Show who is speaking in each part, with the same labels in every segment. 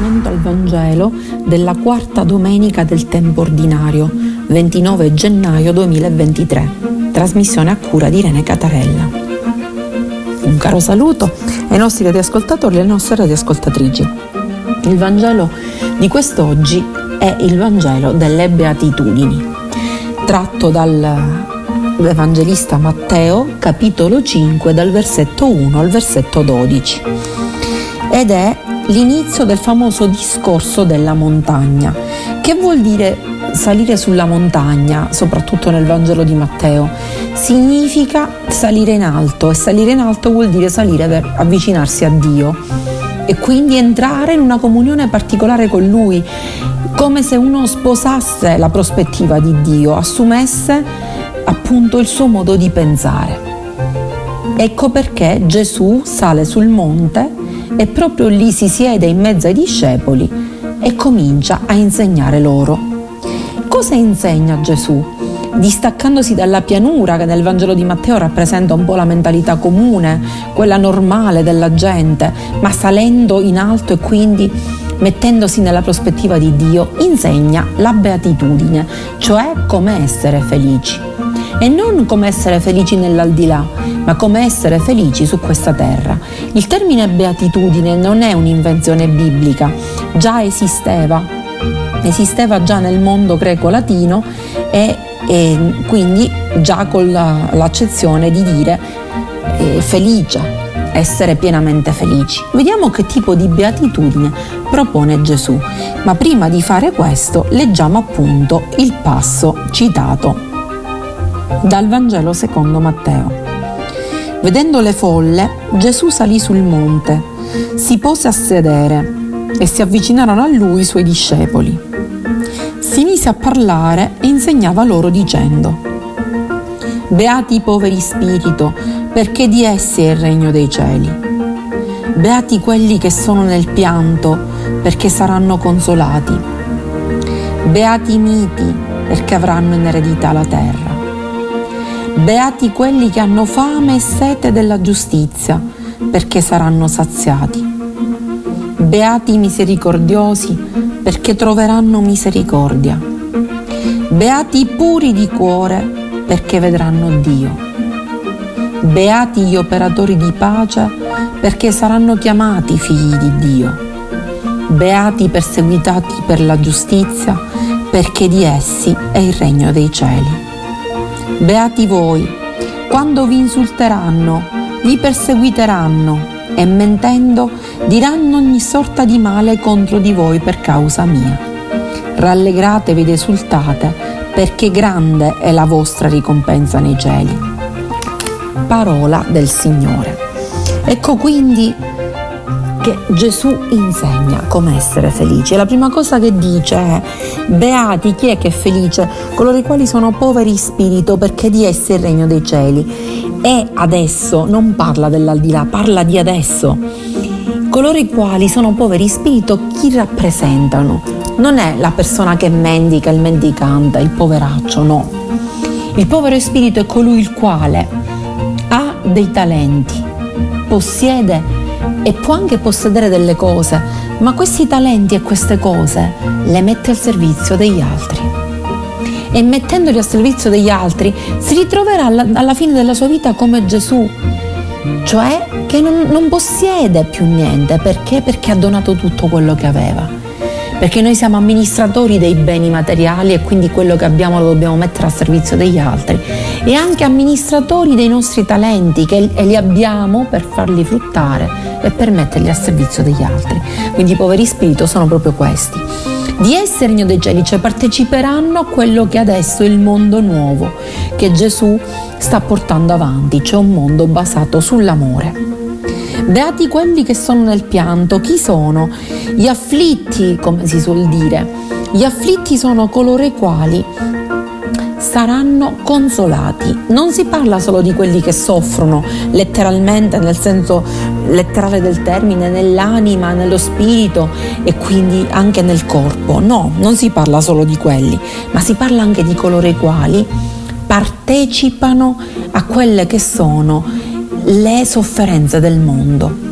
Speaker 1: commento al Vangelo della quarta domenica del tempo ordinario, 29 gennaio 2023, trasmissione a cura di Irene Catarella. Un caro saluto ai nostri radioascoltatori e alle nostre radioascoltatrici. Il Vangelo di quest'oggi è il Vangelo delle Beatitudini, tratto dall'Evangelista Matteo, capitolo 5, dal versetto 1 al versetto 12. Ed è l'inizio del famoso discorso della montagna. Che vuol dire salire sulla montagna, soprattutto nel Vangelo di Matteo? Significa salire in alto e salire in alto vuol dire salire per avvicinarsi a Dio e quindi entrare in una comunione particolare con Lui, come se uno sposasse la prospettiva di Dio, assumesse appunto il suo modo di pensare. Ecco perché Gesù sale sul monte e proprio lì si siede in mezzo ai discepoli e comincia a insegnare loro. Cosa insegna Gesù? Distaccandosi dalla pianura che nel Vangelo di Matteo rappresenta un po' la mentalità comune, quella normale della gente, ma salendo in alto e quindi mettendosi nella prospettiva di Dio, insegna la beatitudine, cioè come essere felici e non come essere felici nell'aldilà, ma come essere felici su questa terra. Il termine beatitudine non è un'invenzione biblica, già esisteva, esisteva già nel mondo greco-latino e, e quindi già con la, l'accezione di dire eh, felice, essere pienamente felici. Vediamo che tipo di beatitudine propone Gesù, ma prima di fare questo leggiamo appunto il passo citato dal Vangelo secondo Matteo. Vedendo le folle, Gesù salì sul monte, si pose a sedere e si avvicinarono a lui i suoi discepoli. Si mise a parlare e insegnava loro dicendo, Beati i poveri spirito, perché di essi è il regno dei cieli. Beati quelli che sono nel pianto, perché saranno consolati. Beati i miti, perché avranno in eredità la terra. Beati quelli che hanno fame e sete della giustizia, perché saranno saziati. Beati i misericordiosi, perché troveranno misericordia. Beati i puri di cuore, perché vedranno Dio. Beati gli operatori di pace, perché saranno chiamati figli di Dio. Beati i perseguitati per la giustizia, perché di essi è il regno dei cieli. Beati voi, quando vi insulteranno, vi perseguiteranno e mentendo diranno ogni sorta di male contro di voi per causa mia. Rallegratevi ed esultate, perché grande è la vostra ricompensa nei cieli. Parola del Signore. Ecco quindi che Gesù insegna come essere felici. La prima cosa che dice è beati chi è che è felice? Coloro i quali sono poveri in spirito perché di essi il regno dei cieli. E adesso non parla dell'aldilà, parla di adesso. Coloro i quali sono poveri in spirito chi rappresentano? Non è la persona che mendica, il mendicante, il poveraccio, no. Il povero spirito è colui il quale ha dei talenti, possiede e può anche possedere delle cose, ma questi talenti e queste cose le mette al servizio degli altri. E mettendoli al servizio degli altri si ritroverà alla, alla fine della sua vita come Gesù, cioè che non, non possiede più niente, perché? Perché ha donato tutto quello che aveva perché noi siamo amministratori dei beni materiali e quindi quello che abbiamo lo dobbiamo mettere a servizio degli altri e anche amministratori dei nostri talenti che li abbiamo per farli fruttare e per metterli a servizio degli altri. Quindi i poveri spirito sono proprio questi. Di essere regno dei cieli, cioè parteciperanno a quello che adesso è il mondo nuovo che Gesù sta portando avanti, cioè un mondo basato sull'amore. Beati quelli che sono nel pianto. Chi sono? Gli afflitti, come si suol dire. Gli afflitti sono coloro i quali saranno consolati. Non si parla solo di quelli che soffrono letteralmente, nel senso letterale del termine, nell'anima, nello spirito e quindi anche nel corpo. No, non si parla solo di quelli, ma si parla anche di coloro i quali partecipano a quelle che sono le sofferenze del mondo.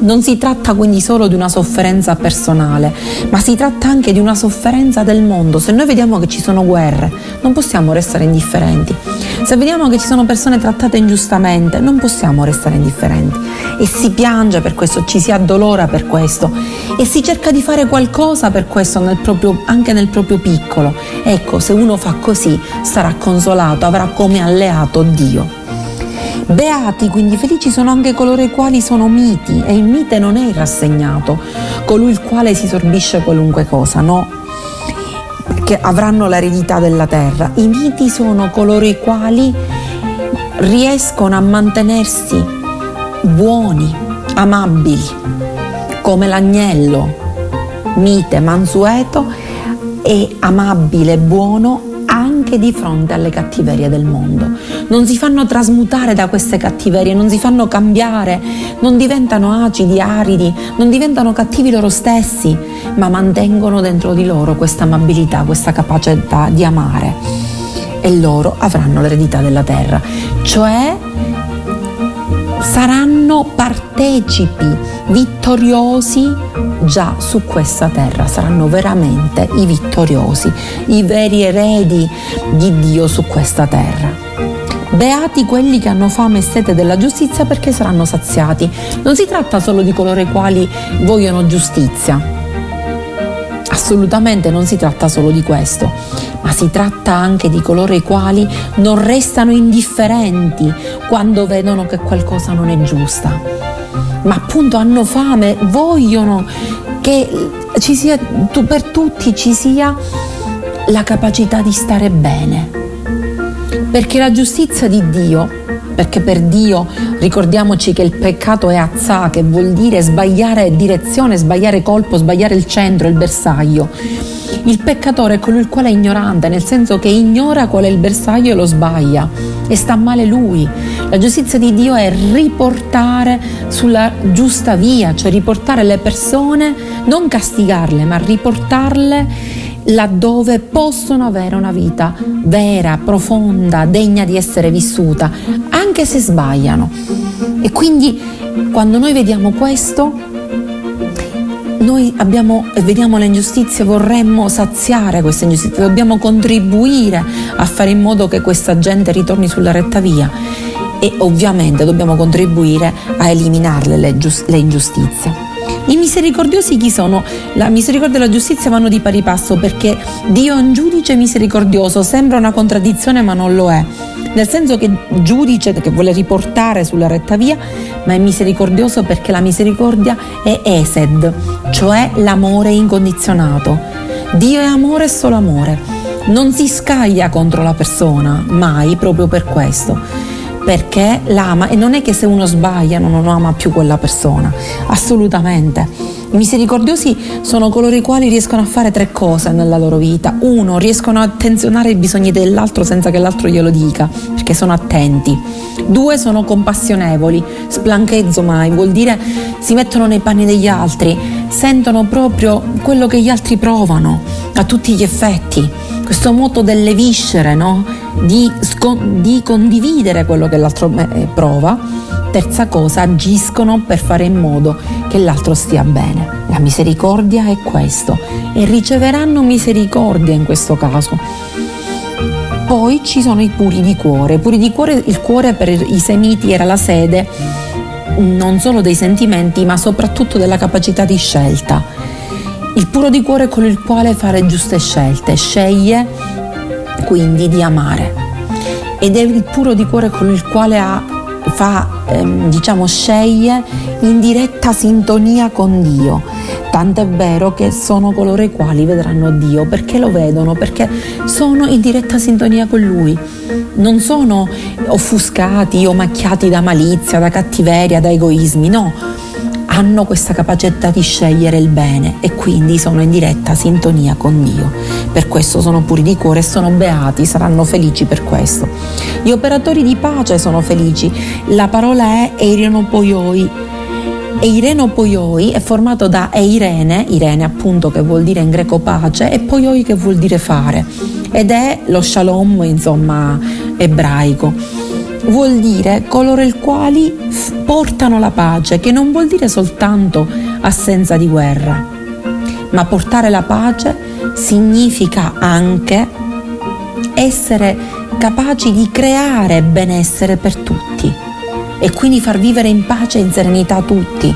Speaker 1: Non si tratta quindi solo di una sofferenza personale, ma si tratta anche di una sofferenza del mondo. Se noi vediamo che ci sono guerre, non possiamo restare indifferenti. Se vediamo che ci sono persone trattate ingiustamente, non possiamo restare indifferenti. E si piange per questo, ci si addolora per questo e si cerca di fare qualcosa per questo nel proprio, anche nel proprio piccolo. Ecco, se uno fa così sarà consolato, avrà come alleato Dio. Beati, quindi felici sono anche coloro i quali sono miti e il mite non è il rassegnato, colui il quale si sorbisce qualunque cosa, no, che avranno l'eredità della terra. I miti sono coloro i quali riescono a mantenersi buoni, amabili, come l'agnello, mite, mansueto e amabile, buono anche di fronte alle cattiverie del mondo. Non si fanno trasmutare da queste cattiverie, non si fanno cambiare, non diventano acidi, aridi, non diventano cattivi loro stessi, ma mantengono dentro di loro questa amabilità, questa capacità di amare. E loro avranno l'eredità della terra, cioè saranno partecipi vittoriosi già su questa terra, saranno veramente i vittoriosi, i veri eredi di Dio su questa terra. Beati quelli che hanno fame e sete della giustizia perché saranno saziati. Non si tratta solo di coloro i quali vogliono giustizia. Assolutamente non si tratta solo di questo, ma si tratta anche di coloro i quali non restano indifferenti quando vedono che qualcosa non è giusta, ma appunto hanno fame, vogliono che ci sia, per tutti ci sia la capacità di stare bene. Perché la giustizia di Dio, perché per Dio ricordiamoci che il peccato è azza, che vuol dire sbagliare direzione, sbagliare colpo, sbagliare il centro, il bersaglio. Il peccatore è colui il quale è ignorante, nel senso che ignora qual è il bersaglio e lo sbaglia e sta male lui. La giustizia di Dio è riportare sulla giusta via, cioè riportare le persone, non castigarle, ma riportarle laddove possono avere una vita vera, profonda, degna di essere vissuta, anche se sbagliano. E quindi quando noi vediamo questo, noi abbiamo, vediamo le ingiustizie, vorremmo saziare queste ingiustizie, dobbiamo contribuire a fare in modo che questa gente ritorni sulla retta via e ovviamente dobbiamo contribuire a eliminarle le, le ingiustizie. I misericordiosi chi sono? La misericordia e la giustizia vanno di pari passo perché Dio è un giudice misericordioso, sembra una contraddizione ma non lo è, nel senso che giudice che vuole riportare sulla retta via, ma è misericordioso perché la misericordia è esed, cioè l'amore incondizionato. Dio è amore e solo amore. Non si scaglia contro la persona, mai proprio per questo perché l'ama e non è che se uno sbaglia non ama più quella persona, assolutamente. I misericordiosi sono coloro i quali riescono a fare tre cose nella loro vita. Uno, riescono a attenzionare i bisogni dell'altro senza che l'altro glielo dica, perché sono attenti. Due, sono compassionevoli, splanchezzo mai, vuol dire si mettono nei panni degli altri, sentono proprio quello che gli altri provano a tutti gli effetti. Questo moto delle viscere, no? di, di condividere quello che l'altro eh, prova. Terza cosa, agiscono per fare in modo che l'altro stia bene. La misericordia è questo e riceveranno misericordia in questo caso. Poi ci sono i puri di cuore. Puri di cuore, il cuore per i semiti era la sede non solo dei sentimenti, ma soprattutto della capacità di scelta. Il puro di cuore è quello il quale fare giuste scelte, sceglie quindi di amare ed è il puro di cuore con il quale ha, fa, ehm, diciamo, sceglie in diretta sintonia con Dio. Tant'è vero che sono coloro i quali vedranno Dio perché lo vedono, perché sono in diretta sintonia con Lui. Non sono offuscati o macchiati da malizia, da cattiveria, da egoismi, no hanno questa capacità di scegliere il bene e quindi sono in diretta sintonia con Dio. Per questo sono puri di cuore sono beati, saranno felici per questo. Gli operatori di pace sono felici. La parola è Eirenopoioi. Eirenopoioi è formato da Eirene, Irene appunto che vuol dire in greco pace, e Poioi che vuol dire fare. Ed è lo shalom, insomma, ebraico vuol dire coloro i quali portano la pace, che non vuol dire soltanto assenza di guerra, ma portare la pace significa anche essere capaci di creare benessere per tutti e quindi far vivere in pace e in serenità tutti,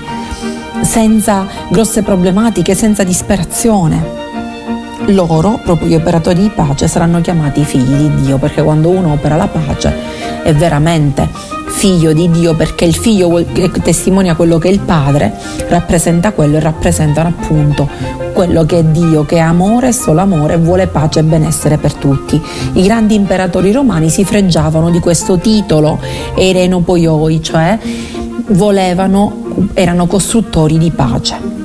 Speaker 1: senza grosse problematiche, senza disperazione. Loro, proprio gli operatori di pace, saranno chiamati figli di Dio, perché quando uno opera la pace è veramente figlio di Dio, perché il figlio testimonia quello che il padre rappresenta quello e rappresentano appunto quello che è Dio, che è amore, solo amore, vuole pace e benessere per tutti. I grandi imperatori romani si fregiavano di questo titolo, erenopoioi, cioè volevano, erano costruttori di pace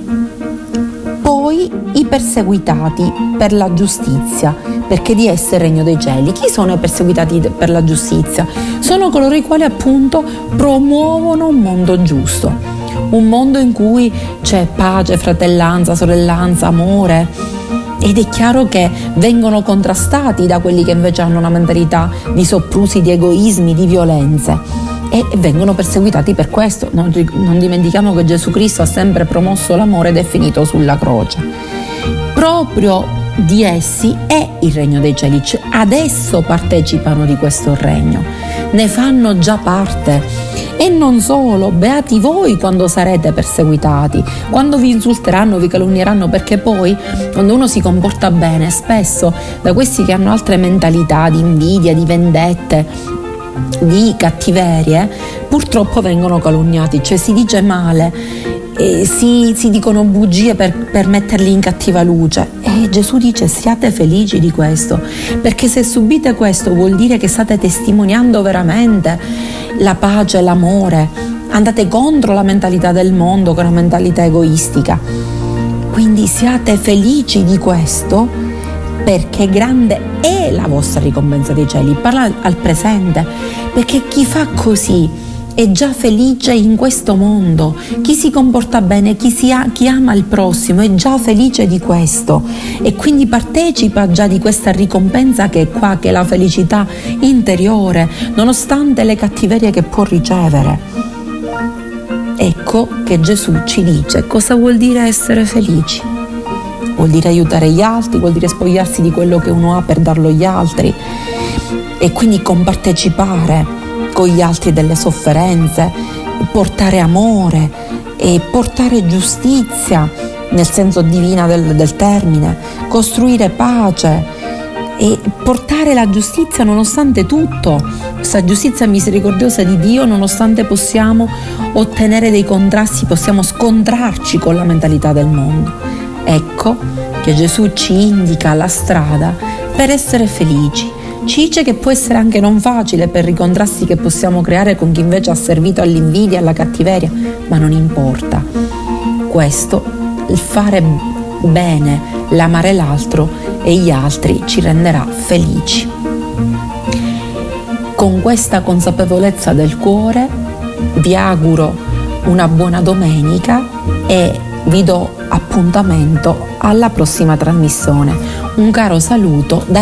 Speaker 1: poi i perseguitati per la giustizia, perché di esse è il regno dei cieli. Chi sono i perseguitati per la giustizia? Sono coloro i quali appunto promuovono un mondo giusto, un mondo in cui c'è pace, fratellanza, sorellanza, amore. Ed è chiaro che vengono contrastati da quelli che invece hanno una mentalità di soprusi, di egoismi, di violenze e vengono perseguitati per questo. Non, non dimentichiamo che Gesù Cristo ha sempre promosso l'amore ed è finito sulla croce. Proprio di essi è il regno dei cieli, cioè adesso partecipano di questo regno, ne fanno già parte. E non solo, beati voi quando sarete perseguitati, quando vi insulteranno, vi calunnieranno, perché poi quando uno si comporta bene, spesso da questi che hanno altre mentalità di invidia, di vendette, di cattiverie purtroppo vengono calunniati, cioè si dice male, eh, si, si, dicono bugie per, per, metterli in cattiva luce. E Gesù dice siate felici di questo, perché se subite questo vuol dire che state testimoniando veramente la pace, l'amore, andate contro la mentalità del mondo che è una mentalità egoistica. Quindi siate felici di questo perché grande è la vostra ricompensa dei cieli. Parla al presente, perché chi fa così è già felice in questo mondo. Chi si comporta bene, chi, ha, chi, ama il prossimo è già felice di questo e quindi partecipa già di questa ricompensa che è qua, che è la felicità interiore, nonostante le cattiverie che può ricevere. Ecco che Gesù ci dice cosa vuol dire essere felici vuol dire aiutare gli altri, vuol dire spogliarsi di quello che uno ha per darlo agli altri e quindi compartecipare con gli altri delle sofferenze, portare amore e portare giustizia nel senso divina del, del termine, costruire pace e portare la giustizia nonostante tutto, questa giustizia misericordiosa di Dio, nonostante possiamo ottenere dei contrasti, possiamo scontrarci con la mentalità del mondo. Ecco che Gesù ci indica la strada per essere felici. Ci dice che può essere anche non facile per i contrasti che possiamo creare con chi invece ha servito all'invidia alla cattiveria, ma non importa. Questo, il fare bene, l'amare l'altro e gli altri ci renderà felici. Con questa consapevolezza del cuore vi auguro una buona domenica e vi do appuntamento alla prossima trasmissione. Un caro saluto da